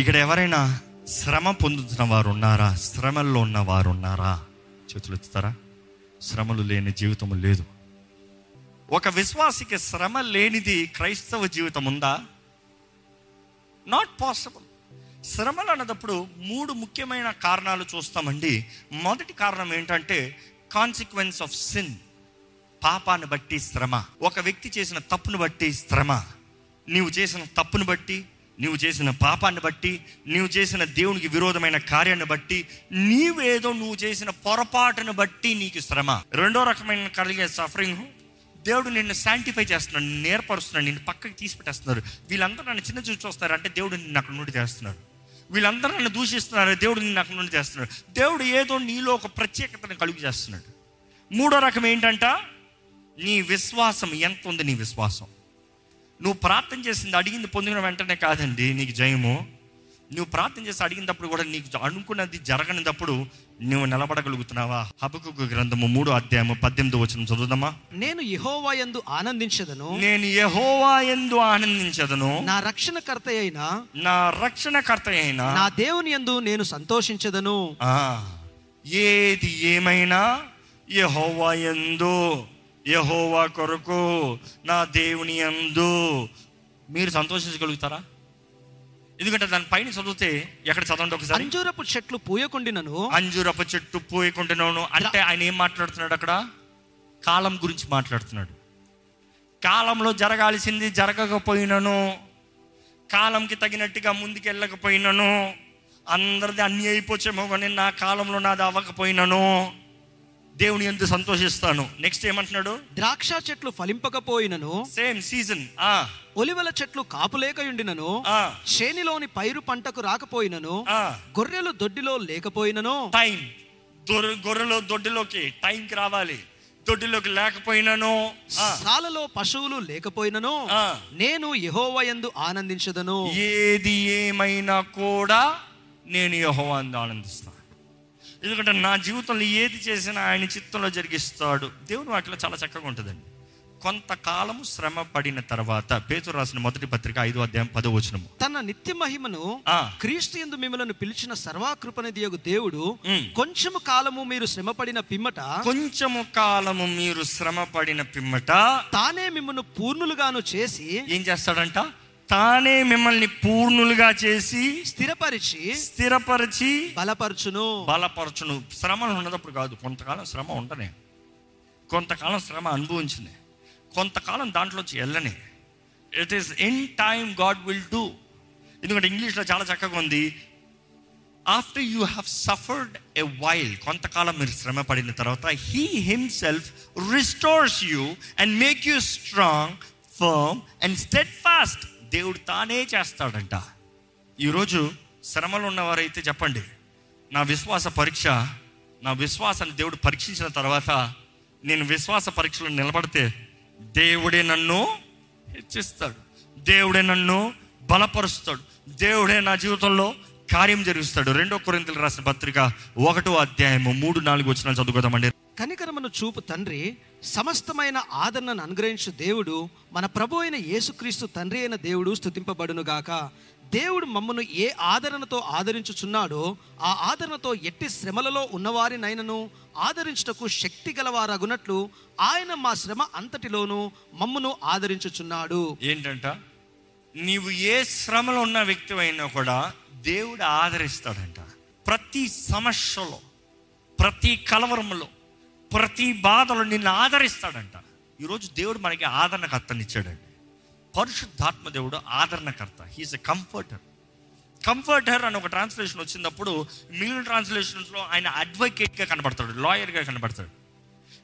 ఇక్కడ ఎవరైనా శ్రమ పొందుతున్న వారు ఉన్నారా? శ్రమల్లో ఉన్న వారు ఉన్నారా? చేతులు ఎత్తుతారా? శ్రమలు లేని జీవితం లేదు. ఒక విశ్వాసికి శ్రమ లేనిది క్రైస్తవ జీవితం ఉందా? నాట్ పాసిబుల్ శ్రమలు అన్నదప్పుడు మూడు ముఖ్యమైన కారణాలు చూస్తామండి. మొదటి కారణం ఏంటంటే కాన్సిక్వెన్స్ ఆఫ్ సిన్ పాపాన్ని బట్టి శ్రమ. ఒక వ్యక్తి చేసిన తప్పును బట్టి శ్రమ. నీవు చేసిన తప్పును బట్టి నీవు చేసిన పాపాన్ని బట్టి నీవు చేసిన దేవునికి విరోధమైన కార్యాన్ని బట్టి నీవేదో నువ్వు చేసిన పొరపాటును బట్టి నీకు శ్రమ. రెండో రకమైన కలిగే సఫరింగ్ దేవుడు నిన్ను శాంటిఫై చేస్తున్నాడు నేను ఏర్పరుస్తున్నాడు నిన్ను పక్కకి తీసి పెట్టేస్తున్నారు వీళ్ళందరూ నన్ను చిన్న చూసి చూస్తారు? అంటే దేవుడు నిన్ను అక్కడ నుండి చేస్తున్నాడు. వీళ్ళందరూ నన్ను దూషిస్తున్నారు? దేవుడు నిన్ను అక్కడ నుండి చేస్తున్నాడు. దేవుడు ఏదో నీలో ఒక ప్రత్యేకతను కలుగు చేస్తున్నాడు. మూడో రకం ఏంటంట? నీ విశ్వాసం. ఎంత ఉంది నీ విశ్వాసం? నువ్వు ప్రార్థన చేసింది అడిగింది పొందిన వెంటనే కాదండి నీకు జయము. నువ్వు ప్రార్థన చేసి అడిగినప్పుడు కూడా నీకు అనుకున్నది జరగనినప్పుడు నువ్వు నిలబడగలుగుతున్నావా? హబకు గ్రంథము మూడో అధ్యాయము పద్దెనిమిది వచ్చిన చదువుదామా? నేను యెహోవా యందు ఆనందించదను. నేను యహోవా ఎందు ఆనందించదను. నా రక్షణకర్త అయిన నా రక్షణకర్త అయిన నా దేవుని యందు నేను సంతోషించదను. ఏది ఏమైనా యహోవా ఎందు యహోవా కొరకు నా దేవుని యందు మీరు సంతోషించగలుగుతారా? ఎందుకంటే దాని పైన చదివితే ఎక్కడ చదవండి ఒకసారి? అంజూరపు చెట్లు పూయకుండినను. అంజూరపు చెట్టు పోయకుంటున్నాను అంటే ఆయన ఏం మాట్లాడుతున్నాడు అక్కడ? కాలం గురించి మాట్లాడుతున్నాడు. కాలంలో జరగాల్సింది జరగకపోయినను కాలంకి తగినట్టుగా ముందుకు వెళ్ళకపోయినను అందరిది అన్ని అయిపోచేమో కానీ నా కాలంలో నాది అవ్వకపోయినను. దేవుని ఎంత సంతోషిస్తాను. నెక్స్ట్ ఏమంటున్నాడు? ద్రాక్ష చెట్లు ఫలింపకపోయినను సేమ్ సీజన్ ఆ. ఒలివల చెట్లు కాపులేకయుండినను ఆ, చేనిలోని పైరు పంటకు రాకపోయినను ఆ. గొర్రెలు దొడ్డిలో లేకపోయినను. టైం గొర్రెలో దొడ్డిలోకి టైంకి రావాలి. దొడ్డిలోకి లేకపోయినాను. సాలలో పశువులు లేకపోయినను. ఆ. నేను యెహోవా యందు ఆనందించదను. ఏది ఏమైనా కూడా నేను యహోవాన్ని ఆనందిస్తాను. ఎందుకంటే నా జీవితంలో ఏది చేసినా ఆయన చిత్తంలో జరిగిస్తాడు. దేవుని వాటిలో చాలా చక్కగా ఉంటుందండి. కొంతకాలము శ్రమ పడిన తర్వాత పేతురు రాసిన మొదటి పత్రిక ఐదో అధ్యాయం పదో వచనము. తన నిత్య మహిమను ఆ. క్రీస్తు యందు మిమ్మలను పిలిచిన సర్వాకృపనిదియగు దేవుడు. ఉమ్. కొంచెము కాలము మీరు శ్రమపడిన పిమ్మట కొంచెము కాలము మీరు శ్రమ పడిన పిమ్మట తానే మిమ్మల్ని పూర్ణులుగాను చేసి ఏం చేస్తాడంట? తానే మిమ్మల్ని పూర్ణులుగా చేసి స్థిరపరిచి స్థిరపరిచి బలపరచును. బలపరచును. శ్రమలు ఉన్నదప్పుడు కాదు కొంతకాలం శ్రమ ఉండనే. కొంతకాలం శ్రమ అనుభవించింది కొంతకాలం దాంట్లోంచి వెళ్ళని. It is in time God will do ఎందుకంటే ఇంగ్లీష్లో చాలా చక్కగా ఉంది. After you have suffered a while కొంతకాలం మీరు శ్రమ పడిన తర్వాత he himself restores you and make you strong firm and steadfast దేవుడు తానే చేస్తాడంట. ఈరోజు శ్రమలు ఉన్నవారైతే చెప్పండి నా విశ్వాస పరీక్ష నా విశ్వాసాన్ని దేవుడు పరీక్షించిన తర్వాత నేను విశ్వాస పరీక్షలో నిలబడితే దేవుడే నన్ను హెచ్చిస్తాడు దేవుడే నన్ను బలపరుస్తాడు దేవుడే నా జీవితంలో కార్యం జరిగిస్తాడు. రెండో కొరింతలు రాసిన పత్రిక ఒకటో అధ్యాయము మూడు నాలుగు వచ్చిన చదువుకోదామండి. కనికరమను చూపు తండ్రి సమస్తమైన ఆదరణను అనుగ్రహించు దేవుడు మన ప్రభు అయిన యేసుక్రీస్తు తండ్రి అయిన దేవుడు స్థుతింపబడునుగాక. దేవుడు మమ్మను ఏ ఆదరణతో ఆదరించుచున్నాడో ఆ ఆదరణతో ఎట్టి శ్రమలలో ఉన్నవారినైనను ఆదరించుటకు శక్తి గలవారగునట్లు ఆయన మా శ్రమ అంతటిలోనూ మమ్మను ఆదరించుచున్నాడు. ఏంటంట? నీవు ఏ శ్రమలో ఉన్న వ్యక్తి అయినా కూడా దేవుడు ఆదరిస్తాడంట. ప్రతి సమస్యలో ప్రతి కలవరములో ప్రతి బాధలో నిన్ను ఆదరిస్తాడంట. ఈరోజు దేవుడు మనకి ఆదరణకర్తనిచ్చాడండి. పరిశుద్ధాత్మ దేవుడు ఆదరణకర్త. హీఈస్ ఎ కంఫర్టర్ కంఫర్టర్ అని ఒక ట్రాన్స్లేషన్ వచ్చినప్పుడు మిగిలిన ట్రాన్స్లేషన్స్లో ఆయన అడ్వకేట్గా కనబడతాడు లాయర్గా కనబడతాడు.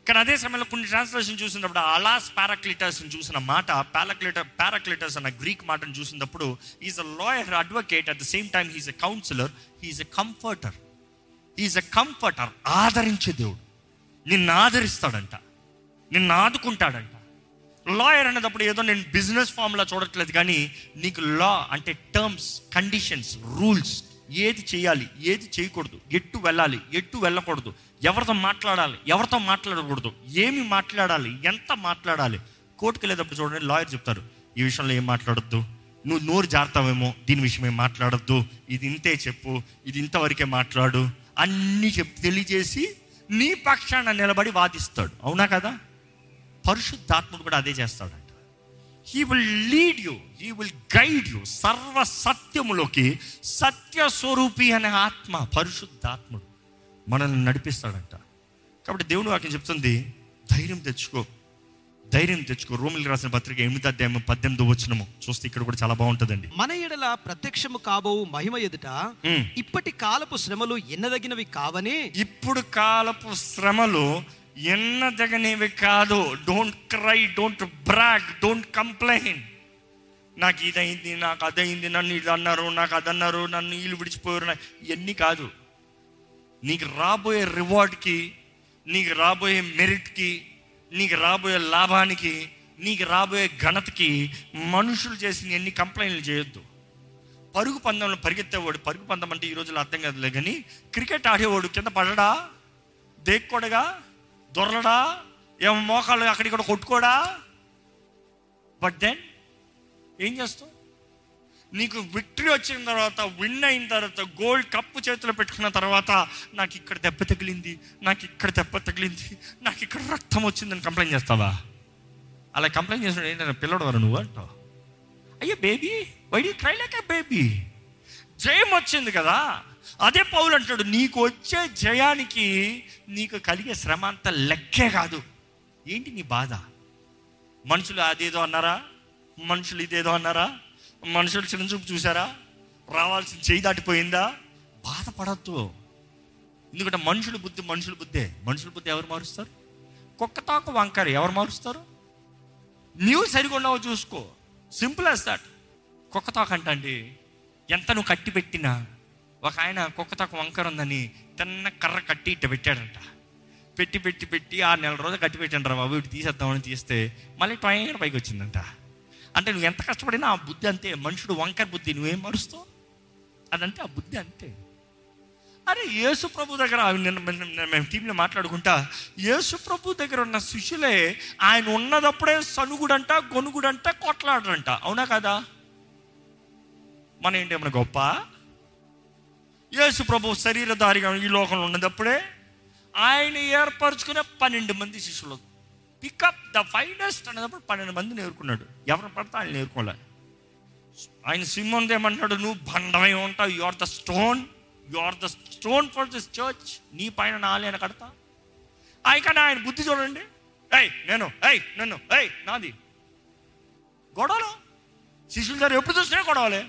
కానీ అదే సమయంలో కొన్ని ట్రాన్స్లేషన్ చూసినప్పుడు అలాస్ పారాక్లిటర్స్ చూసిన మాట పారాక్లిటర్ పారాక్లిటర్స్ అన్న గ్రీక్ మాటను చూసినప్పుడు is a lawyer advocate at the same time he is a counsellor he is a comforter he is a comforter ఆదరించే దేవుడు. నిన్ను ఆదరిస్తాడంట. నిన్ను ఆదుకుంటాడంట. లాయర్ అనేటప్పుడు ఏదో నేను బిజినెస్ ఫామ్లా చూడట్లేదు కానీ నీకు లా అంటే టర్మ్స్ కండిషన్స్ రూల్స్ ఏది చేయాలి ఏది చేయకూడదు ఎట్టు వెళ్ళాలి ఎట్టు వెళ్ళకూడదు ఎవరితో మాట్లాడాలి ఎవరితో మాట్లాడకూడదు ఏమి మాట్లాడాలి ఎంత మాట్లాడాలి కోర్టుకు వెళ్ళేటప్పుడు చూడండి లాయర్ చెప్తారు ఈ విషయంలో ఏం మాట్లాడొద్దు నువ్వు నోరు జారుతావేమో దీని విషయమే మాట్లాడద్దు ఇది ఇంతే చెప్పు ఇది ఇంతవరకే మాట్లాడు అన్నీ చెప్పి తెలియజేసి నీ పక్షాన నిలబడి వాదిస్తాడు. అవునా కదా? పరిశుద్ధాత్ముడు కూడా అదే చేస్తాడంట. He will lead you he will guide you సర్వ సత్యములోకి సత్య స్వరూపి అనే ఆత్మ పరిశుద్ధాత్ముడు మనల్ని నడిపిస్తాడంట. కాబట్టి దేవుడు వాక్యం చెప్తుంది ధైర్యం తెచ్చుకో. ధైర్యం తెచ్చుకో. రోమిల్ రాసిన పత్రిక ఎనిమిది అధ్యాయం పద్దెనిమిది వచ్చినము చూస్తే ఇక్కడ కూడా చాలా బాగుంటుందండి. మన ఎడల ప్రత్యక్షము కాబోవు మహిమ ఎదుట. ఇప్పటి కాలపు శ్రమలు ఎన్నదగినవి కావని ఇప్పుడు కాలపు శ్రమలు ఎన్నదగనేవి కాదు. Don't cry don't brag don't complain నాకు ఇదైంది నాకు అదైంది నన్ను ఇది అన్నారు నాకు అదన్నారు నన్ను వీళ్ళు విడిచిపోయారు ఇవన్నీ కాదు. నీకు రాబోయే రివార్డ్కి నీకు రాబోయే మెరిట్కి నీకు రాబోయే లాభానికి నీకు రాబోయే ఘనతకి మనుషులు చేసిన ఎన్ని కంప్లైంట్లు చేయొద్దు. పరుగు పందెంలో పరిగెత్తేవాడు పరుగు పందం అంటే ఈ రోజుల్లో అర్థం కాదులే కానీ క్రికెట్ ఆడేవాడు కింద పడడా? దేక్కోడగా? దొరలడా? ఏమో మోకాళ్ళు అక్కడిక్కడ కూడా కొట్టుకోడా? బట్ దెన్ ఏం చేస్తావు? నీకు విక్టరీ వచ్చిన తర్వాత విన్ అయిన తర్వాత గోల్డ్ కప్పు చేతిలో పెట్టుకున్న తర్వాత నాకు ఇక్కడ దెబ్బ తగిలింది నాకు ఇక్కడ దెబ్బ తగిలింది నాకు ఇక్కడ రక్తం వచ్చిందని కంప్లైంట్ చేస్తావా? అలా కంప్లైంట్ చేసిన ఏంటంటే పిల్లడు వారు నువ్వు అంటావు. అయ్యో baby why'd try like baby జయం వచ్చింది కదా. అదే పౌలు అంటాడు నీకు వచ్చే జయానికి నీకు కలిగే శ్రమ అంత లెక్కే కాదు. ఏంటి నీ బాధ? మనుషులు అదేదో అన్నారా? మనుషులు ఇదేదో అన్నారా? మనుషులు చిన్నచూపు చూసారా రావాల్సిన చేయి దాటిపోయిందా? బాధపడద్దు. ఎందుకంటే మనుషుల బుద్ధి మనుషుల బుద్ధే. మనుషుల బుద్ధి ఎవరు మారుస్తారు? కుక్క తాకు వంకర ఎవరు మారుస్తారు? నీవు సరిగా ఉన్నావో చూసుకో. సింపుల్ యాజ్ దట్ కుక్క తాక అంటండి ఎంత నువ్వు కట్టి పెట్టినా ఒక ఆయన కుక్క వంకర ఉందని తిన్న కర్ర కట్టి ఇట్ట పెట్టాడంట. పెట్టి పెట్టి పెట్టి ఆరు నెల రోజులు కట్టి పెట్టాను రా బాబు ఇటు తీసేద్దామని తీస్తే మళ్ళీ ట్రైన్ పైకి వచ్చిందంట. అంటే నువ్వు ఎంత కష్టపడినా ఆ బుద్ధి అంతే. మనుషుడు వంకర బుద్ధి. నువ్వేం మరుస్తావు? అదంతే ఆ బుద్ధి అంతే. అరే యేసు ప్రభు దగ్గర నిన్న మేము టీంలో మాట్లాడుకుంటా యేసు ప్రభు దగ్గర ఉన్న శిష్యులే ఆయన ఉన్నదప్పుడే సనుగుడంట గొనుగుడంట కొట్లాడరంట. అవునా కదా? మన ఏంటి ఏమైనా గొప్ప? యేసు ప్రభు శరీరధారిగా ఈ లోకంలో ఉన్నదప్పుడే ఆయన ఏర్పరచుకునే పన్నెండు మంది శిష్యులు పికప్ ద ఫైనెస్ట్ అనేటప్పుడు పన్నెండు మందిని నేర్కున్నాడు ఎవరు పడితే ఆయన ఎదుర్కోలే ఆయన సింహం ఏమంటాడు నువ్వు బండమై ఉంటావు. You are the stone you are the stone for this church నీ పైన నాలేన కడతా. ఆయన కానీ ఆయన బుద్ధి చూడండి. ఏయ్ నేను ఏయ్ నన్ను ఏయ్ నాది. గొడవలు? శిష్యుల గారు ఎప్పుడు చూసినా గొడవలే.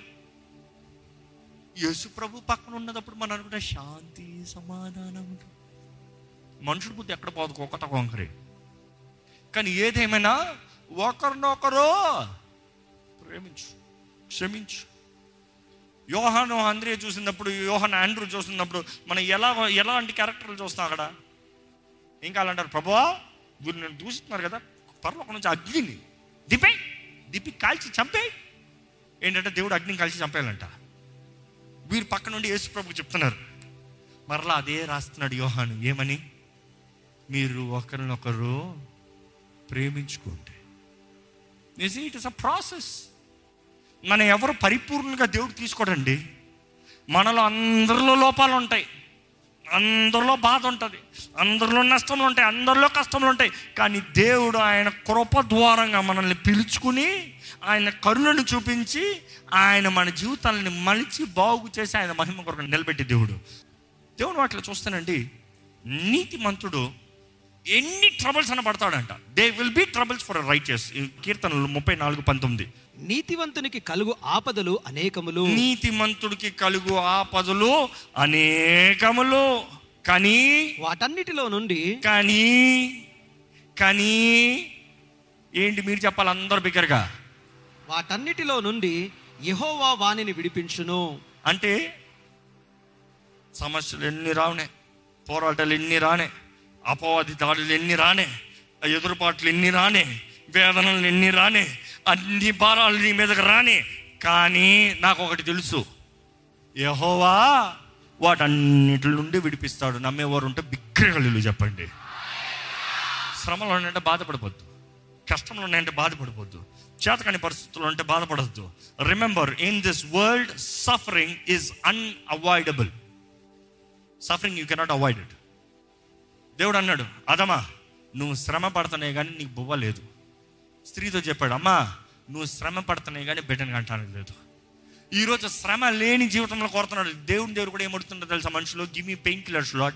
యేసు ప్రభు పక్కన ఉన్నదప్పుడు మనం అనుకుంటే శాంతి సమాధానం. మనుషుల బుద్ధి ఎక్కడ పోదు ఒక్కట కానీ ఏదేమైనా ఒకరినొకరు ప్రేమించు క్షమించు. యోహాను అంద్రే చూసినప్పుడు యోహాన్ ఆండ్రూ చూసినప్పుడు మనం ఎలా ఎలాంటి క్యారెక్టర్లు చూస్తాం అక్కడ? ఏం కావాలంటారు? ప్రభువా వీరు నేను దూషిస్తున్నారు కదా పర్లోక నుంచి అగ్నిని దిపే దిప్పి కాల్చి చంపే. ఏంటంటే దేవుడు అగ్నిని కాల్చి చంపేయాలంట. వీరు పక్క నుండి యేసు ప్రభు చెప్తున్నారు. మరలా అదే రాస్తున్నాడు యోహాను. ఏమని? మీరు ఒకరినొకరు ప్రేమించుకోండి. ఇట్ ఇస్ అ ప్రాసెస్ మనం ఎవరు పరిపూర్ణంగా దేవుడు తీసుకోడండి? మనలో అందరిలో లోపాలు ఉంటాయి. అందరిలో బాధ ఉంటుంది. అందరిలో నష్టములు ఉంటాయి. అందరిలో కష్టములు ఉంటాయి. కానీ దేవుడు ఆయన కృప ద్వారంగా మనల్ని పిలుచుకుని ఆయన కరుణను చూపించి ఆయన మన జీవితాలని మలిచి బాగు చేసి ఆయన మహిమ కొరకు నిలబెట్టి దేవుడు. దేవుడు వాటిలో చూస్తానండి. నీతి మంత్రుడు ఎన్ని ట్రబుల్స్ అని పడతాడంట. They will be troubles for righteous కీర్తనలు ముప్పై నాలుగు పంతొమ్మిది. నీతివంతునికి కలుగు ఆపదలు అనేకములు. నీతిమంతుడికి కలుగు ఆపదలు అనేకములు. కానీ వాటన్నిటిలో నుండి కానీ కానీ ఏంటి మీరు చెప్పాలి అందరు బిగ్గరగా? వాటన్నిటిలో నుండి యెహోవా వాణిని విడిపించును. అంటే సమస్యలు ఎన్ని రావనే? పోరాటాలు ఎన్ని రానే? అపవాది దాడులు ఎన్ని రానే ఎదురుపాట్లు ఎన్ని రానే వేదనలు ఎన్ని రానే అన్ని భారాలు నీ మీదకి రానే. కానీ నాకు ఒకటి తెలుసు. యహోవా వాటన్నిటి నుండి విడిపిస్తాడు. నమ్మేవారు ఉంటే బిగ్గరగలు చెప్పండి. శ్రమలు ఉన్నాయంటే బాధపడవద్దు. కష్టంలో ఉన్నాయంటే బాధపడిపోద్దు చేతకాని పరిస్థితుల్లో ఉంటే బాధపడద్దు remember in this world suffering is unavoidable suffering you cannot avoid it దేవుడు అన్నాడు అదమ్మా నువ్వు శ్రమ పడుతున్నాయి కానీ నీకు బువ్వ లేదు. స్త్రీతో చెప్పాడు అమ్మా నువ్వు శ్రమ పడుతున్నాయి కానీ బిడ్డను కంటానికి లేదు. ఈరోజు శ్రమ లేని జీవితంలో కోరుతున్నాడు దేవుని దేవుడు కూడా ఏమడుతుండో తెలుసా మనుషులు? Give me pain killers lord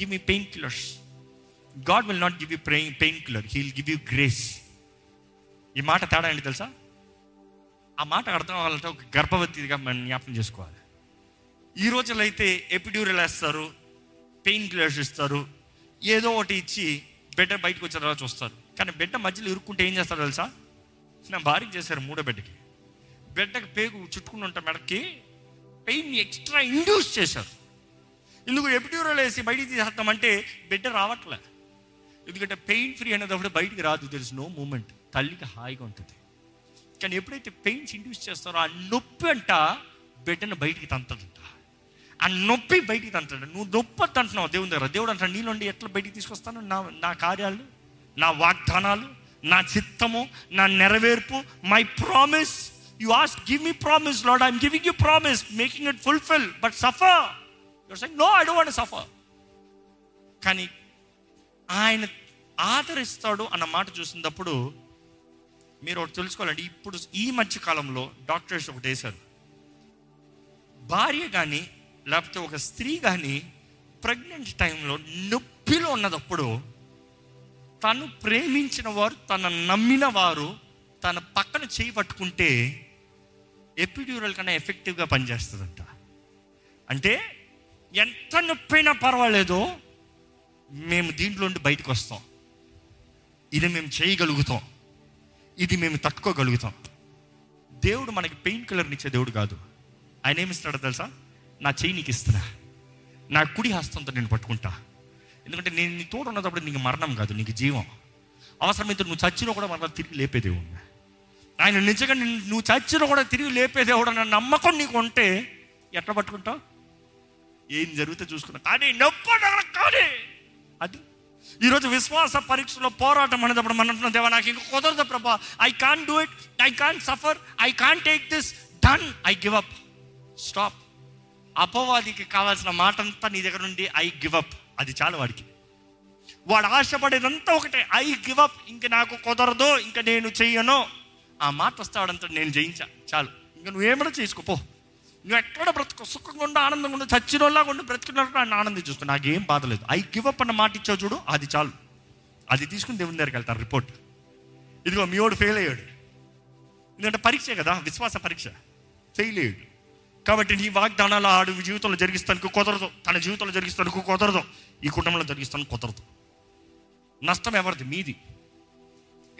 give me pain killers God will not give you pain pain killer he will give you grace ఈ మాట తేడా ఏంటి తెలుసా? ఆ మాట అర్థం అవ్వాలంటే ఒక గర్భవతిగా మనం జ్ఞాపకం చేసుకోవాలి. ఈ రోజుల్లో అయితే ఎపిడ్యూరల్ వేస్తారు పెయిన్ కిల్లర్స్ ఇస్తారు. ఏదో ఒకటి ఇచ్చి బిడ్డ బయటకు వచ్చిన తర్వాత చూస్తారు. కానీ బిడ్డ మధ్యలో ఇరుక్కుంటే ఏం చేస్తారు తెలుసా? నా భార్యకి చేశారు మూడో బిడ్డకి బిడ్డకి పేగు చుట్టుకుని ఉంటా మెడకి పెయిన్ ఎక్స్ట్రా ఇండ్యూస్ చేశారు. ఇందుకు ఎపిడ్యూరల్ వేసి బయటికి తీసేస్తామంటే బిడ్డ రావట్లే. ఎందుకంటే పెయిన్ ఫ్రీ అనేటప్పుడు బయటికి రాదు. తెలుసు నో మూమెంట్ తల్లికి హాయిగా ఉంటుంది. కానీ ఎప్పుడైతే పెయిన్స్ ఇండ్యూస్ చేస్తారో ఆ నొప్పి అంట బిడ్డను బయటికి తంతదంట. ఆ నొప్పి బయటికి తంతాడు నువ్వు నొప్పి అంటున్నావు దేవుని దగ్గర. దేవుడు అంటాడు నుండి ఎట్లా బయటికి తీసుకొస్తాను? నా నా కార్యాలు నా వాగ్దానాలు నా చిత్తము నా నెరవేర్పు my promise you as give me promise lord I'm giving you promise making it fulfil but suffer your saying no I don't want suffer కానీ ఆయన ఆదరిస్తాడు అన్న మాట చూసినప్పుడు మీరు ఒకటి తెలుసుకోవాలండి. ఇప్పుడు ఈ మధ్య కాలంలో డాక్టర్స్ ఒకటి వేశారు. భార్య కానీ లేకపోతే ఒక స్త్రీ కానీ ప్రెగ్నెంట్ టైంలో నొప్పిలో ఉన్నదప్పుడు తను ప్రేమించిన వారు తన నమ్మిన వారు తన పక్కన చేయి పట్టుకుంటే ఎపిడ్యూరల్ కన్నా ఎఫెక్టివ్గా పనిచేస్తుందంట. అంటే ఎంత నొప్పైనా పర్వాలేదో మేము దీంట్లో నుండి బయటకు వస్తాం. ఇది మేము చేయగలుగుతాం. ఇది మేము తట్టుకోగలుగుతాం. దేవుడు మనకి పెయిన్ కిల్లర్ని ఇచ్చే దేవుడు కాదు. ఆయన ఏమిస్తాడో తెలుసా? నా చెయ్యి నీకు ఇస్తున్నా. నా కుడి హస్తంతో నేను పట్టుకుంటా. ఎందుకంటే నేను నీ తోడు ఉన్నప్పుడు నీకు మరణం కాదు నీకు జీవం. అవసరమైతే నువ్వు చచ్చినా కూడా మరలా తిరిగి లేపే దేవుడు ఆయన నిజంగా నువ్వు చచ్చినా కూడా తిరిగి లేపే దేవుడు అన్న నమ్మకం నీకు ఉంటే ఎట్లా పట్టుకుంటావు? ఏం జరిగితే చూసుకున్నా. కానీ నొప్పి కానీ. అది. ఈరోజు విశ్వాస పరీక్షలో పోరాటం అనేటప్పుడు మనం అంటున్నాం దేవా నాకు ఇంకా కుదరదు ప్రభా. I can't do it I can't suffer I can't take this done I give up stop అపవాదికి కావాల్సిన మాట అంతా నీ దగ్గర నుండి ఐ గివ్ అప్. అది చాలు వాడికి. వాడు ఆశపడేదంతా ఒకటే ఐ గివ్ అప్. ఇంక నాకు కుదరదు ఇంకా నేను చెయ్యను. ఆ మాట వస్తాడంతా నేను జయించా. చాలు. ఇంకా నువ్వేమైనా చేసుకోపో నువ్వు ఎక్కడ బ్రతుకు సుఖంగా ఉండు ఆనందంగా ఉండి చచ్చినోళ్ళగా ఉండి బ్రతికినట్టు నన్ను ఆనందం చూసుకో నాకేం బాధ లేదు. ఐ గివ్ అప్ అన్న మాట ఇచ్చావు చూడు అది చాలు. అది తీసుకుని దేవుని దగ్గరికి వెళ్తారు రిపోర్ట్. ఇదిగో మీ వాడు ఫెయిల్ అయ్యాడు. ఎందుకంటే పరీక్షే కదా విశ్వాస పరీక్ష. ఫెయిల్ అయ్యాడు. కాబట్టి నీ వాగ్దానాలు ఆడు జీవితంలో జరిగిస్తానికి కుదరదు. తన జీవితంలో జరిగిస్తానికి కుదరదు. ఈ కుటుంబంలో జరిగిస్తాను కుదరదు. నష్టం ఎవరిది? మీది.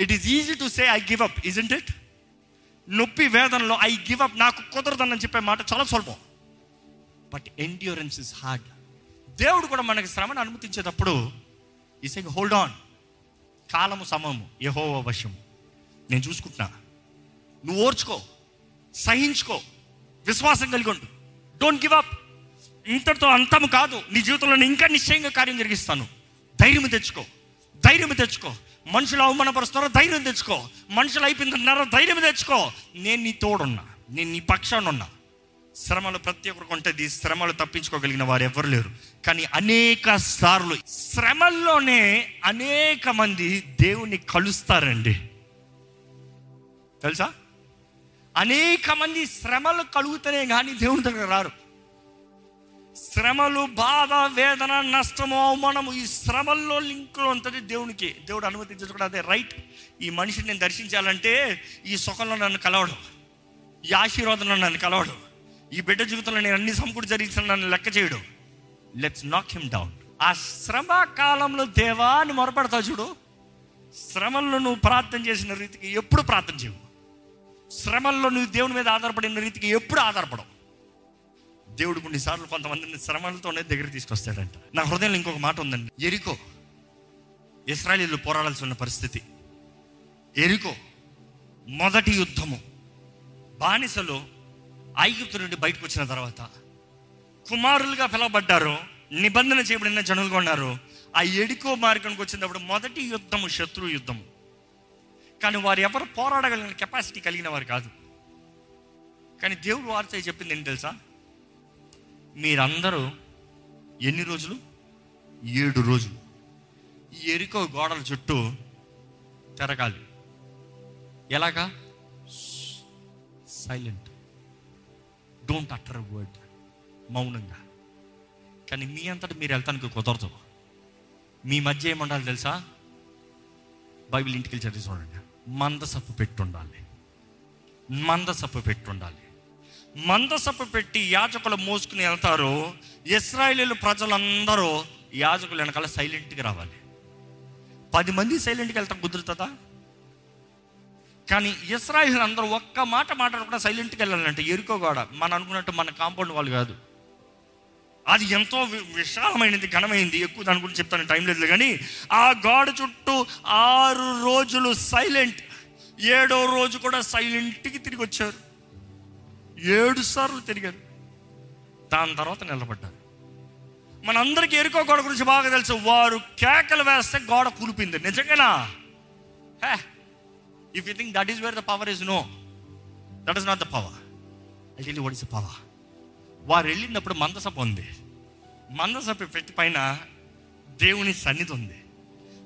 It is easy to say I give up in it నొప్పి వేదనలో ఐ గివ్ అప్ నాకు కుదరదని చెప్పే మాట చాలా సులభం. బట్ ఎండ్యూరెన్స్ ఇస్ హార్డ్ దేవుడు కూడా మనకి శ్రమను అనుమతించేటప్పుడు ఈ సెంగ్ హోల్డ్ ఆన్ కాలము సమము. యహో వశము. నేను చూసుకుంటున్నా. నువ్వు ఓర్చుకో. సహించుకో. విశ్వాసం కలిగి ఉండు. డోంట్ గివ్ అప్ ఇంతటితో అంతము కాదు. నీ జీవితంలో ఇంకా నిశ్చయంగా కార్యం జరిగిస్తాను. ధైర్యం తెచ్చుకో. ధైర్యం తెచ్చుకో. మనుషులు అవమానపరుస్తున్నారో ధైర్యం తెచ్చుకో. మనుషులు అయిపోయిందన్నారో ధైర్యం తెచ్చుకో. నేను నీ తోడున్నా. నేను నీ పక్షాన ఉన్నా. శ్రమలు ప్రతి ఒక్కరికి ఉంటుంది. శ్రమలు తప్పించుకోగలిగిన వారు ఎవరు లేరు. కానీ అనేక సార్లు శ్రమల్లోనే అనేక మంది దేవుని కలుస్తారండి. తెలుసా? అనేక మంది శ్రమలు కలుగుతూనే కానీ దేవుని దగ్గర రారు. శ్రమలు బాధ వేదన నష్టము అవమానము ఈ శ్రమల్లో లింకులో ఉంటుంది దేవునికి. దేవుడు అనుమతించడం కూడా అదే రైట్. ఈ మనిషిని నేను దర్శించాలంటే ఈ సుఖంలో నన్ను కలవడం. ఈ ఆశీర్వాదంలో నన్ను కలవడం. ఈ బిడ్డ జీవితంలో నేను అన్ని సమకూడి జరిగించిన నన్ను లెక్క చేయడం. లెట్స్ నాక్ హిమ్ డౌన్ ఆ శ్రమ కాలంలో దేవా అని చూడు. శ్రమల్లో నువ్వు ప్రార్థన చేసిన రీతికి ఎప్పుడు ప్రార్థన చేయవు. శ్రమల్లో నువ్వు దేవుని మీద ఆధారపడిన రీతికి ఎప్పుడు ఆధారపడవు. దేవుడు కొన్నిసార్లు కొంతమందిని శ్రమలతోనే దగ్గర తీసుకొస్తాడంట. నా హృదయంలో ఇంకొక మాట ఉందండి. ఎరికో ఇస్రాయలీలు పోరాడాల్సి ఉన్న పరిస్థితి. ఎరికో మొదటి యుద్ధము. బానిసలు ఐగుప్తు నుండి బయటకు వచ్చిన తర్వాత కుమారులుగా పిలవబడ్డారు నిబంధన చేయబడిన జనులుగా ఉన్నారు. ఆ ఎడికో మార్గానికి వచ్చినప్పుడు మొదటి యుద్ధము శత్రు యుద్ధము. కానీ వారు ఎవరు పోరాడగలిగిన కెపాసిటీ కలిగిన వారు కాదు. కానీ దేవుడు వారితో చెప్పింది ఏంటి తెలుసా? మీరందరూ ఎన్ని రోజులు? ఏడు రోజులు. ఈ ఎరుకో గోడల చుట్టూ తిరగాలి. ఎలాగా? సైలెంట్ డోంట్ అటర్ వర్డ్ మౌనంగా. కానీ మీ అంతటి మీరు వెళ్తానికి కుదరదు. మీ మధ్య ఏముండాలి తెలుసా? బైబిల్ ఇంటికి వెళ్ళి చదివి చూడండి. మందసప్పు పెట్టుండాలి. మందసప్పు పెట్టి మందసప్పు పెట్టి యాజకులు మోసుకుని వెళ్తారు ఇస్రాయేలీలు ప్రజలందరూ యాజకులు వెనకాల సైలెంట్గా రావాలి. పది మంది సైలెంట్గా వెళ్తాం కుదురుతుందా? కానీ ఇస్రాయిల్ అందరూ ఒక్క మాట మాట్లాడకుండా సైలెంట్కి వెళ్ళాలంటే ఎరుకో కూడా మనం అనుకున్నట్టు మన కాంపౌండ్ వాళ్ళు కాదు. అది ఎంతో వి- విశాలమైనది ఘనమైంది. ఎక్కువ దాని గురించి చెప్తాను టైం లేదు కానీ ఆ గోడ చుట్టూ ఆరు రోజులు సైలెంట్. ఏడో రోజు కూడా సైలెంట్కి తిరిగి వచ్చారు. ఏడు సార్లు తిరిగారు. దాని తర్వాత నిలబడ్డారు. మనందరికీ ఎరుకో గోడ గురించి బాగా తెలుసు. వారు కేకలు వేస్తే గోడ కూలిపింది నిజంగానా? Hey if you think that is where the power is no that is not the power I tell what is the power వారు వెళ్ళినప్పుడు మందసప ఉంది. మందసభ పెట్టి పైన దేవుని సన్నిధి ఉంది.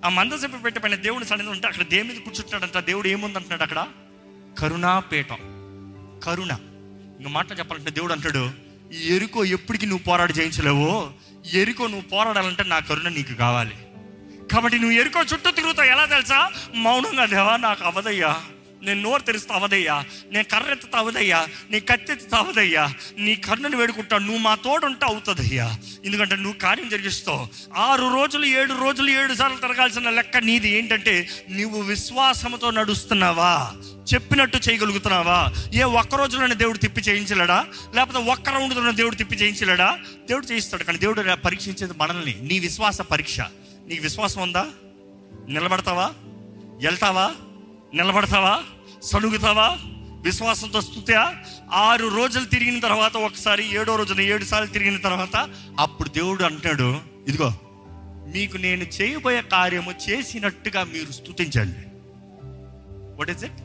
ఆ మందసభ పెట్టి పైన దేవుని సన్నిధి ఉంటే అక్కడ దేని మీద కూర్చుంటాడంట దేవుడు ఏముంది అంటున్నాడు అక్కడ? కరుణాపీఠం కరుణ. ఇంక మాట చెప్పాలంటే దేవుడు అంటాడు ఈ ఎరుకో ఎప్పటికి నువ్వు పోరాడి చేయించలేవు ఎరుకో నువ్వు పోరాడాలంటే నా కరుణ నీకు కావాలి. కాబట్టి నువ్వు ఎరుకో చుట్టూ తిరుగుతావు. ఎలా తెలుసా? మౌనంగా దేవా నాకు అవదయ్యా. నేను నోరు తెరిస్తే అవదయ్యా నేను కర్రెత్తుతా అవదయ్యా నీ కత్తెత్తుతా అవదయ్యా నీ కర్ణను వేడుకుంటావు నువ్వు మా తోడుంటే అవుతుందయ్యా. ఎందుకంటే నువ్వు కార్యం జరిగిస్తావు. ఆరు రోజులు ఏడు రోజులు ఏడు సార్లు తిరగాల్సిన లెక్క నీది ఏంటంటే నువ్వు విశ్వాసంతో నడుస్తున్నావా? చెప్పినట్టు చేయగలుగుతున్నావా? ఏ ఒక్క రోజులోనే దేవుడు తిప్పి చేయించలేడా? లేకపోతే ఒక్క రౌండ్లోనే దేవుడు తిప్పి చేయించలేడా? దేవుడు చేయిస్తాడు కానీ దేవుడు పరీక్షించేది మనల్ని. నీ విశ్వాస పరీక్ష. నీకు విశ్వాసం ఉందా? నిలబడతావా? వెళ్తావా? నిలబడతావా? సణుగుతావా? విశ్వాసంతో స్థుత్యా ఆరు రోజులు తిరిగిన తర్వాత ఒకసారి ఏడో రోజున ఏడు సార్లు తిరిగిన తర్వాత అప్పుడు దేవుడు అంటాడు ఇదిగో మీకు నేను చేయబోయే కార్యము చేసినట్టుగా మీరు స్థుతించండి వాట్ ఇస్ ఇట్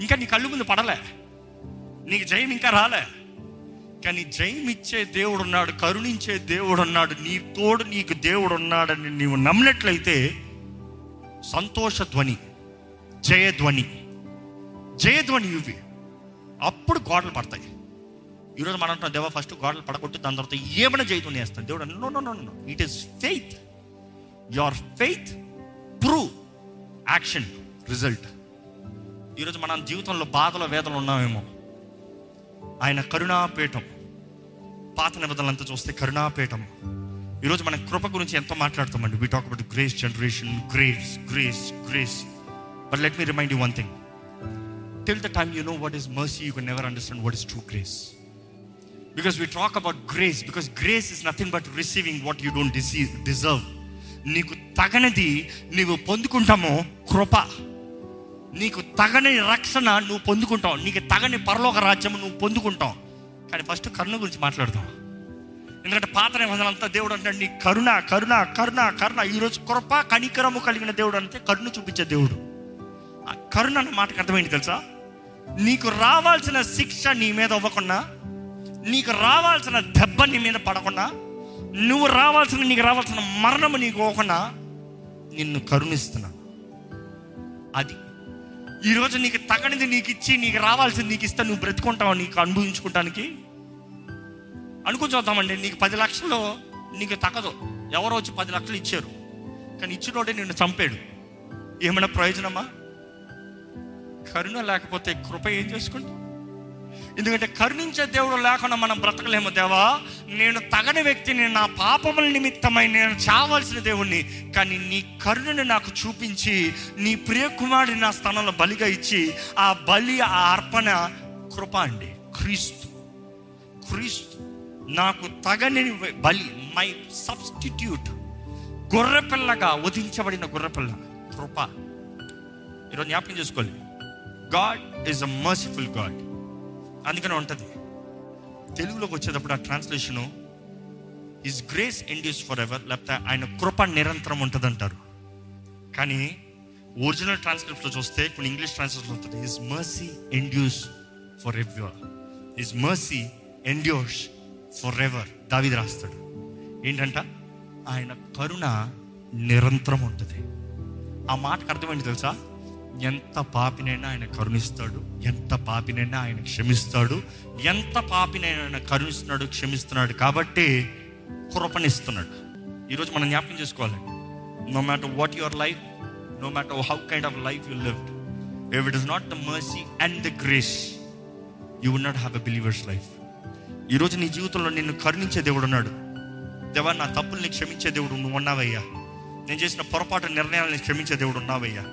ఇంకా నీ కళ్ళు ముందు పడలే. నీకు జయం ఇంకా రాలే. కానీ జయం ఇచ్చే దేవుడు ఉన్నాడు కరుణించే దేవుడు ఉన్నాడు నీ తోడు నీకు దేవుడు ఉన్నాడని నీవు నమ్మినట్లయితే సంతోష ధ్వని జయధ్వని జయధ్వని ఇవి అప్పుడు గోడలు పడతాయి. ఈరోజు మనం అంటున్నాం దేవా ఫస్ట్ గోడలు పడగొట్టి దాని తర్వాత ఏమైనా జయధ్వని వేస్తాను. దేవుడు no no no no it is faith your faith prove action result ఈరోజు మన జీవితంలో బాధల వేదనలు ఉన్నామేమో. ఆయన కరుణాపీఠం పాత నిబంధనలంతా చూస్తే కరుణాపీఠం. ఈరోజు మన కృప గురించి ఎంతో మాట్లాడతామండి. We talk about grace generation grace grace grace but let me remind you one thing till the time you know what is mercy you can never understand what is true grace because we talk about grace because grace is nothing but receiving what you don't deserve నీకు తగనిది నీవు పొందుకుంటామో కృప. నీకు తగని రక్షణ నువ్వు పొందుకుంటావు. నీకు తగని పరలోక రాజ్యం నువ్వు పొందుకుంటావు. కానీ ఫస్ట్ కరుణ గురించి మాట్లాడతాం ఎందుకంటే పాత అంతా దేవుడు అంటాడు నీ కరుణ కరుణ కరుణ కరుణ. ఈరోజు కృప కనికరము కలిగిన దేవుడు అంటే కరుణ చూపించే దేవుడు. ఆ కరుణ అన్న మాటకు అర్థమైంది తెలుసా? నీకు రావాల్సిన శిక్ష నీ మీద అవ్వకుండా నీకు రావాల్సిన దెబ్బ నీ మీద పడకుండా నువ్వు రావాల్సిన నీకు రావాల్సిన మరణము నీకు పోకుండా నిన్ను కరుణిస్తున్నా అది. ఈరోజు నీకు తగనిది నీకు ఇచ్చి నీకు రావాల్సింది నీకు ఇస్తే నువ్వు బ్రతుకుంటావు నీకు అనుభవించుకుంటానికి అనుకుని చూద్దామండి నీకు పది లక్షలు నీకు తగదు ఎవరో వచ్చి పది లక్షలు ఇచ్చారు. కానీ ఇచ్చినోడే నిన్ను చంపాడు. ఏమైనా ప్రయోజనమా? కరుణ లేకపోతే కృప ఏం చేసుకోండి ఎందుకంటే కరుణించే దేవుడు లేకుండా మనం బ్రతకలేము దేవా. నేను తగని వ్యక్తిని నా పాపముల నిమిత్తమై నేను చావాల్సిన దేవుణ్ణి కానీ నీ కరుణని నాకు చూపించి నీ ప్రియకుమారి నా స్థానంలో బలిగా ఇచ్చి ఆ బలి ఆ అర్పణ కృప అండి. క్రీస్తు. క్రీస్తు. నాకు తగని బలి మై సబ్స్టిట్యూట్. గొర్రెపిల్లగా వధించబడిన గొర్రెపిల్ల. కృప. ఈరోజు జ్ఞాపకం చేసుకోవాలి. God is a merciful God అందుకనే ఉంటుంది. తెలుగులోకి వచ్చేటప్పుడు ఆ translation is grace endures for ever లేకపోతే ఆయన కృప నిరంతరం ఉంటుంది అంటారు కానీ ఒరిజినల్ ట్రాన్స్క్రిప్ట్లో చూస్తే కొన్ని ఇంగ్లీష్ ట్రాన్స్లేషన్ ఉంటుంది is mercy endures for ever is mercy endures for ever దావిది రాస్తాడు. ఏంటంట? ఆయన కరుణ నిరంతరం ఉంటుంది. ఆ మాటకు అర్థమైంది తెలుసా? ఎంత పాపినైనా ఆయన కరుణిస్తాడు. ఎంత పాపినైనా ఆయన క్షమిస్తాడు. ఎంత పాపినైనా ఆయన కరుణిస్తున్నాడు క్షమిస్తున్నాడు కాబట్టి కృపణిస్తున్నాడు ఈరోజు మనం జ్ఞాపకం చేసుకోవాలండి. No matter what your life no matter how kind of life you lived if it is not the mercy and the grace you would not have a believer's life ఈరోజు నీ జీవితంలో నిన్ను కరుణించే దేవుడు ఉన్నాడు. దేవా నా తప్పుల్ని క్షమించే దేవుడు నువ్వు ఉన్నావయ్యా. నేను చేసిన పొరపాటు నిర్ణయాలను క్షమించే దేవుడు ఉన్నావయ్యా.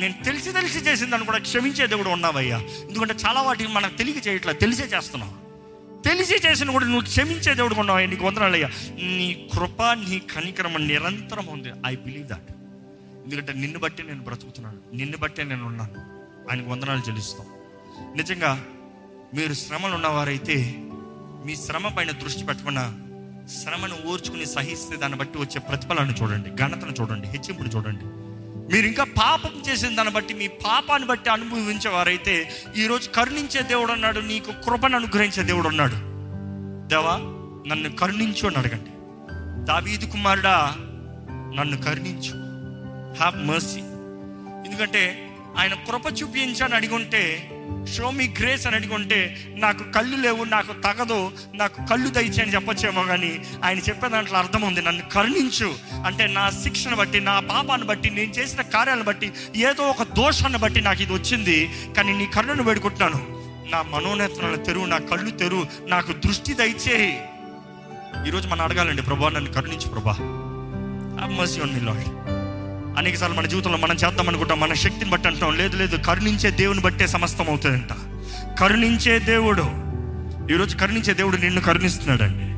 నేను తెలిసి తెలిసి చేసిన దాన్ని కూడా క్షమించే దేవుడు ఉన్నావయ్యా. ఎందుకంటే చాలా వాటిని మనకు తెలియ చేయట్లా తెలిసే చేస్తున్నాం తెలిసి చేసిన కూడా నువ్వు క్షమించే దేవుడు ఉన్నావయ్యా నీకు వందనాలయ్యా నీ కృప నీ కనికరం నిరంతరం ఉంది. ఐ బిలీవ్ దాట్ ఎందుకంటే నిన్ను బట్టి నేను బ్రతుకుతున్నాను నిన్ను బట్టే నేను ఉన్నాను. ఆయనకు వందనాలు చెల్లిస్తాం. నిజంగా మీరు శ్రమలు ఉన్నవారైతే మీ శ్రమ పైన దృష్టి పెట్టకుండా శ్రమను ఓర్చుకుని సహిస్తే దాన్ని బట్టి వచ్చే ప్రతిఫలాన్ని చూడండి ఘనతను చూడండి హెచ్చింపును చూడండి. మీరు ఇంకా పాపం చేసిన దాన్ని బట్టి మీ పాపాన్ని బట్టి అనుభవించేవారైతే ఈరోజు కరుణించే దేవుడు అన్నాడు నీకు కృపను అనుగ్రహించే దేవుడు అన్నాడు దేవా నన్ను కరుణించు అని అడగండి. దావీదు కుమారుడా నన్ను కరుణించు. హ్యావ్ మర్సీ ఎందుకంటే ఆయన కృప చూపించని అడిగుంటే షో మీ గ్రేస్ అని అడిగుంటే నాకు కళ్ళు లేవు నాకు తగదు నాకు కళ్ళు దయచి అని చెప్పొచ్చేమో కానీ ఆయన చెప్పే దాంట్లో అర్థం ఉంది. నన్ను కరుణించు. అంటే నా శిక్షను బట్టి నా పాపాన్ని బట్టి నేను చేసిన కార్యాలను బట్టి ఏదో ఒక దోషాన్ని బట్టి నాకు ఇది వచ్చింది. కానీ నీ కరుణను వేడుకుంటున్నాను. నా మనోనేత్రాల తెరువు నా కళ్ళు తెరువు నాకు దృష్టి దయచేయి. ఈరోజు మనం అడగాలండి ప్రభా నన్ను కరుణించు ప్రభా. మర్సీ ఉంది లాడ్ అనేకసార్లు మన జీవితంలో మనం చేద్దాం అనుకుంటాం. మన శక్తిని బట్టి అంటాం. లేదు లేదు కరుణించే దేవుని బట్టే సమస్తం అవుతుందంట. కరుణించే దేవుడు. ఈరోజు కరుణించే దేవుడు నిన్ను కరుణిస్తున్నాడండి.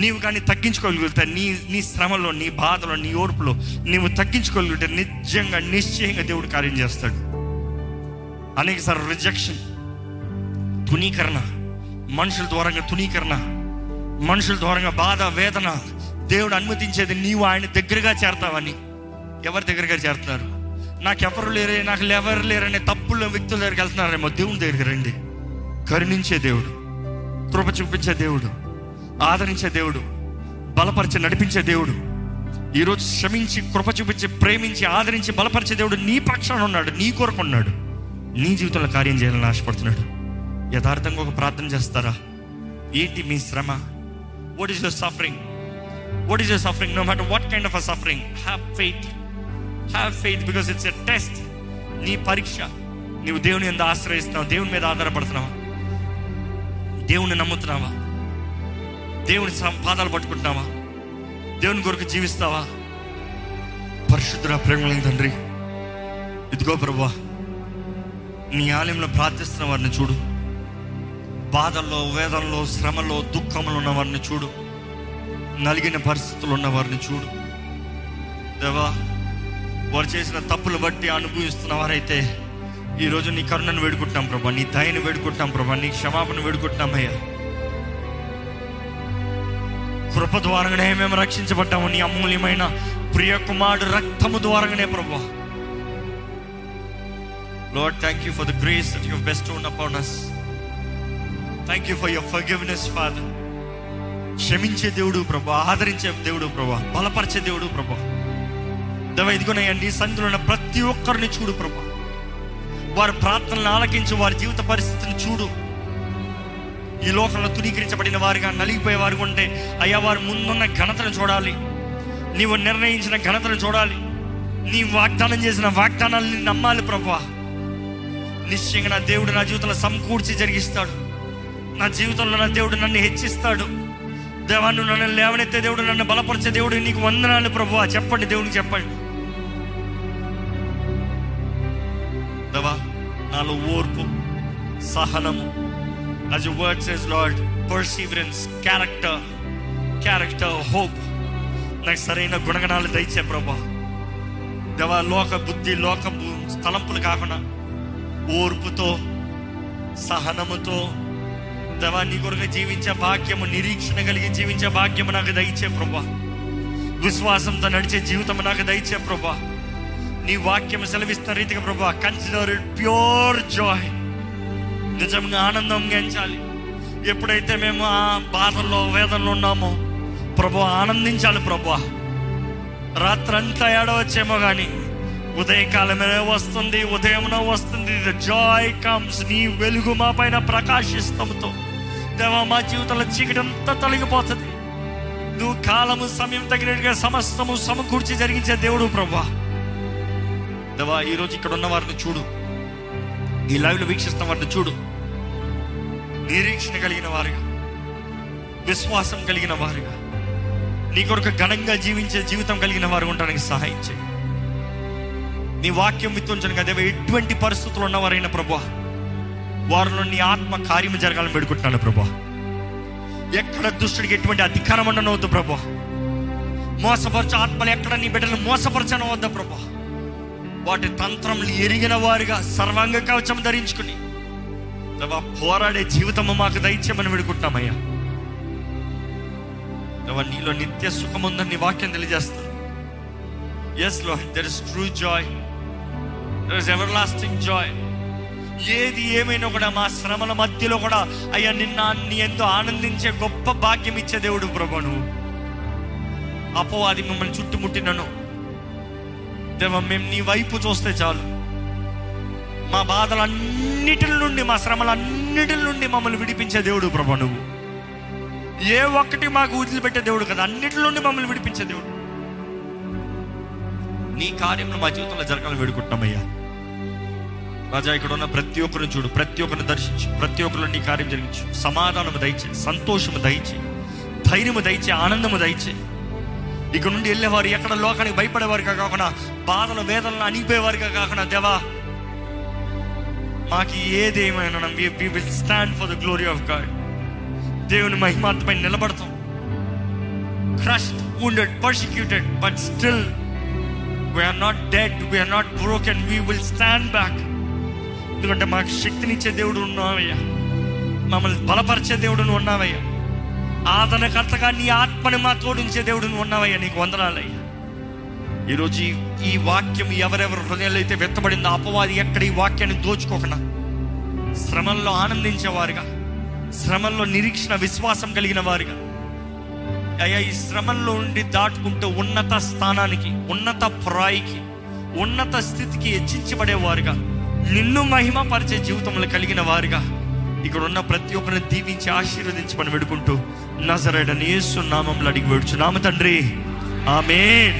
నీవు కానీ తగ్గించుకోగలిగితే నీ నీ శ్రమలో నీ బాధలో నీ ఓర్పులో నీవు తగ్గించుకోగలిగితే నిజంగా నిశ్చయంగా దేవుడు కార్యం చేస్తాడు. అనేకసార్లు రిజెక్షన్ తునీకరణ మనుషుల ద్వారంగా తునీకరణ మనుషుల ద్వారంగా బాధ వేదన దేవుడు అనుమతించేది నీవు ఆయన దగ్గరగా చేరతావని. ఎవరి దగ్గరగా చేరుతున్నారు? నాకు ఎవరు లేరే నాకు ఎవరు లేరనే తప్పుల వ్యక్తుల దగ్గరికి వెళ్తున్నారేమో దేవుని దగ్గరికి రండి. కరుణించే దేవుడు కృప చూపించే దేవుడు ఆదరించే దేవుడు బలపరిచి నడిపించే దేవుడు ఈరోజు శ్రమించి కృప చూపించి ప్రేమించి ఆదరించి బలపరిచే దేవుడు నీ పక్షాన ఉన్నాడు నీ కొరకు ఉన్నాడు నీ జీవితంలో కార్యం చేయాలని ఆశపడుతున్నాడు. యథార్థంగా ఒక ప్రార్థన చేస్తారా? ఏంటి మీ శ్రమ? What is your suffering what is your suffering no matter what kind of a suffering have faith have faith because it's a test నీ పరీక్ష. నీవు దేవుని ఎంత ఆశ్రయిస్తున్నావు. దేవుని మీద ఆధారపడుతున్నావా. దేవుని నమ్ముతున్నావా? దేవుని స- పాదాలు పట్టుకుంటున్నావా? దేవుని కొరకు జీవిస్తావా? పరిశుద్ధ ప్రేమ తండ్రి ఇదిగో ప్రభా నీ ఆలయంలో ప్రార్థిస్తున్న వారిని చూడు. బాధల్లో వేదనలో శ్రమలో దుఃఖంలో ఉన్న వారిని చూడు. నలిగిన పరిస్థితులు ఉన్న వారిని చూడు. దేవా వారు చేసిన తప్పులు బట్టి అనుభవిస్తున్న వారైతే ఈరోజు నీ కరుణను వేడుకుంటున్నాం ప్రభా నీ దయను వేడుకుంటున్నాం ప్రభా నీ క్షమాపణ వేడుకుంటున్నాం అయ్యా. కృప ద్వారానే మేము రక్షించబడ్డాము నీ అమూల్యమైన ప్రియ కుమారుడు రక్తము ద్వారానే ప్రభా. Lord thank you for the grace that you best upon us. Thank you for your forgiveness father క్షమించే దేవుడు ప్రభా ఆదరించే దేవుడు ప్రభా బలపరిచే దేవుడు ప్రభా. దేవ ఇదిగోనయ్యండి సన్నిధిలో ఉన్న ప్రతి ఒక్కరిని చూడు ప్రభా. వారి ప్రార్థనలను ఆలకించు వారి జీవిత పరిస్థితిని చూడు. ఈ లోకంలో తునీకరించబడిన వారిగా నలిగిపోయే వారు ఉంటే అయ్యా వారు ముందున్న ఘనతను చూడాలి. నీవు నిర్ణయించిన ఘనతను చూడాలి. నీ వాగ్దానం చేసిన వాగ్దానాలని నమ్మాలి ప్రభా. నిశ్చయంగా నా దేవుడు నా జీవితంలో సమకూర్చి జరిగిస్తాడు. నా జీవితంలో నా దేవుడు నన్ను హెచ్చిస్తాడు. దేవాన్ని నన్ను లేవనెత్తే దేవుడు నన్ను బలపరిచే దేవుడు నీకు వందనాలు ప్రభు. చెప్పండి దేవుడికి చెప్పండి. దేవా నాలో ఓర్పు సహనము. As your word says lord perseverance character character hope నాకు సరైన గుణగణాలు దయచే ప్రభా. దేవా లోక బుద్ధి లోక స్థలంపులు తలంపులు కాకుండా ఓర్పుతో సహనముతో దేవా నీ కొరకు జీవించే భాగ్యము నిరీక్షణ కలిగి జీవించే భాగ్యము నాకు దయచే ప్రభా. విశ్వాసంతో నడిచే జీవితం నాకు దయచే ప్రభా. నీ వాక్యం సెలవిస్తున్న రీతిగా ప్రభా కన్సిడర్ ఇట్ ప్యూర్ జాయ్ నిజంగా ఆనందం గెంచాలి ఎప్పుడైతే మేము ఆ బాధల్లో వేదనలో ఉన్నామో ప్రభు ఆనందించాలి ప్రభు. రాత్రంతా ఏడవచ్చేమో కానీ ఉదయకాలమే వస్తుంది ఉదయమున వస్తుంది జాయ్ కమ్స్ నీ వెలుగు మా పైన ప్రకాశిస్తంతో దేవా మా జీవితంలో చీకటంతా తొలగిపోతుంది. నువ్వు కాలము సమయం తగినట్టుగా సమస్తము సమకూర్చి జరిగించే దేవుడు ప్రభా. దేవా ఈరోజు ఇక్కడ ఉన్న వారిని చూడు. ఈ లైవ్లో వీక్షిస్తున్న వారిని చూడు. నిరీక్షణ కలిగిన వారుగా విశ్వాసం కలిగిన వారుగా నీ కొరకు ఘనంగా జీవించే జీవితం కలిగిన వారు ఉండడానికి సహాయం చేయి. నీ వాక్యం విత్తుంచను కదా ఎటువంటి పరిస్థితులు ఉన్నవారైనా ప్రభా వారిలో నీ ఆత్మ కార్యము జరగాలని పెడుకుంటున్నాను ప్రభా ఎక్కడ దుష్టుడికి ఎటువంటి అధికారం ఉండనవద్దు ప్రభా మోసపరచు ఆత్మలు ఎక్కడ నీ బిడ్డలు మోసపరచనవద్దు ప్రభా వాటి తంత్రములు ఎరిగిన వారిగా సర్వాంగ కవచం ధరించుకుని దేవా, పోరాడే జీవితము మాకు దయచేయమని వేడుకుంటున్నామయ్యా. దేవా, నీలో నిత్య సుఖం ఉందని నీ వాక్యం తెలియజేస్తాను ఎస్లో there is true joy there is everlasting joy ఏది ఏమైనా కూడా మా శ్రమల మధ్యలో కూడా అయ్యా నిన్న నీ ఎంతో ఆనందించే గొప్ప భాగ్యం ఇచ్చే దేవుడు ప్రభు నువ్వు అపవాది మిమ్మల్ని చుట్టుముట్టినను. దేవా మేము నీ వైపు చూస్తే చాలు. మా బాధలన్నిటి నుండి మా శ్రమలన్నిటి నుండి మమ్మల్ని విడిపించే దేవుడు ప్రభా నువ్వు. ఏ ఒక్కటి మాకు వదిలిపెట్టే దేవుడు కదా అన్నిటి నుండి మమ్మల్ని విడిపించే దేవుడు. నీ కార్యంలో మా జీవితంలో జరగాలని వేడుకుంటున్నామయ్యా. రాజా ఇక్కడ ఉన్న ప్రతి ఒక్కరిని చూడు ప్రతి ఒక్కరిని దర్శించు ప్రతి ఒక్కరిని నీ కార్యం జరిగించు. సమాధానము దయచే సంతోషము దయచే ధైర్యము దయచే ఆనందము దయచే ఇక్కడ నుండి వెళ్ళేవారు ఎక్కడ లోకానికి భయపడేవారుగా కాకుండా బాధలు వేదనలు అణిగిపోయేవారుగా కాకుండా దేవా మాకు ఏదేమైనా we will stand for the glory of God దేవుని మహిమాత్మై నిలబడతాం. Crushed wounded persecuted but still we are not dead we are not broken we will stand back ఎందుకంటే మాకు శక్తినిచ్చే దేవుడు ఉన్నావయ్యా. మమ్మల్ని బలపరిచే దేవుడు ఉన్నావయ్యా. ఆదరణకర్తగా నీ ఆత్మని మా తోడించే దేవుడు నువ్వు ఉన్నావయ్యా నీకు వందనాలయ్యా. ఈరోజు ఈ- వాక్యం ఎవరెవరి హృదయాలు అయితే వెత్తబడిందో అపవాది ఎక్కడ ఈ వాక్యాన్ని దోచుకోకుండా శ్రమల్లో ఆనందించేవారుగా శ్రమల్లో నిరీక్షణ విశ్వాసం కలిగిన వారుగా. అయ్యా ఈ శ్రమల్లో ఉండి దాటుకుంటూ ఉన్నత స్థానానికి ఉన్నత ప్రాయికి ఉన్నత స్థితికి హెచ్చించబడేవారుగా నిన్ను మహిమపరిచే జీవితంలో కలిగిన వారుగా. ఇక్కడ ఉన్న ప్రతి ఒక్కరిని దీవించి మనం వేడుకుంటూ నజరడని యేసు నామంలో అడిగి వేడుచు నామ తండ్రి. ఆమెన్.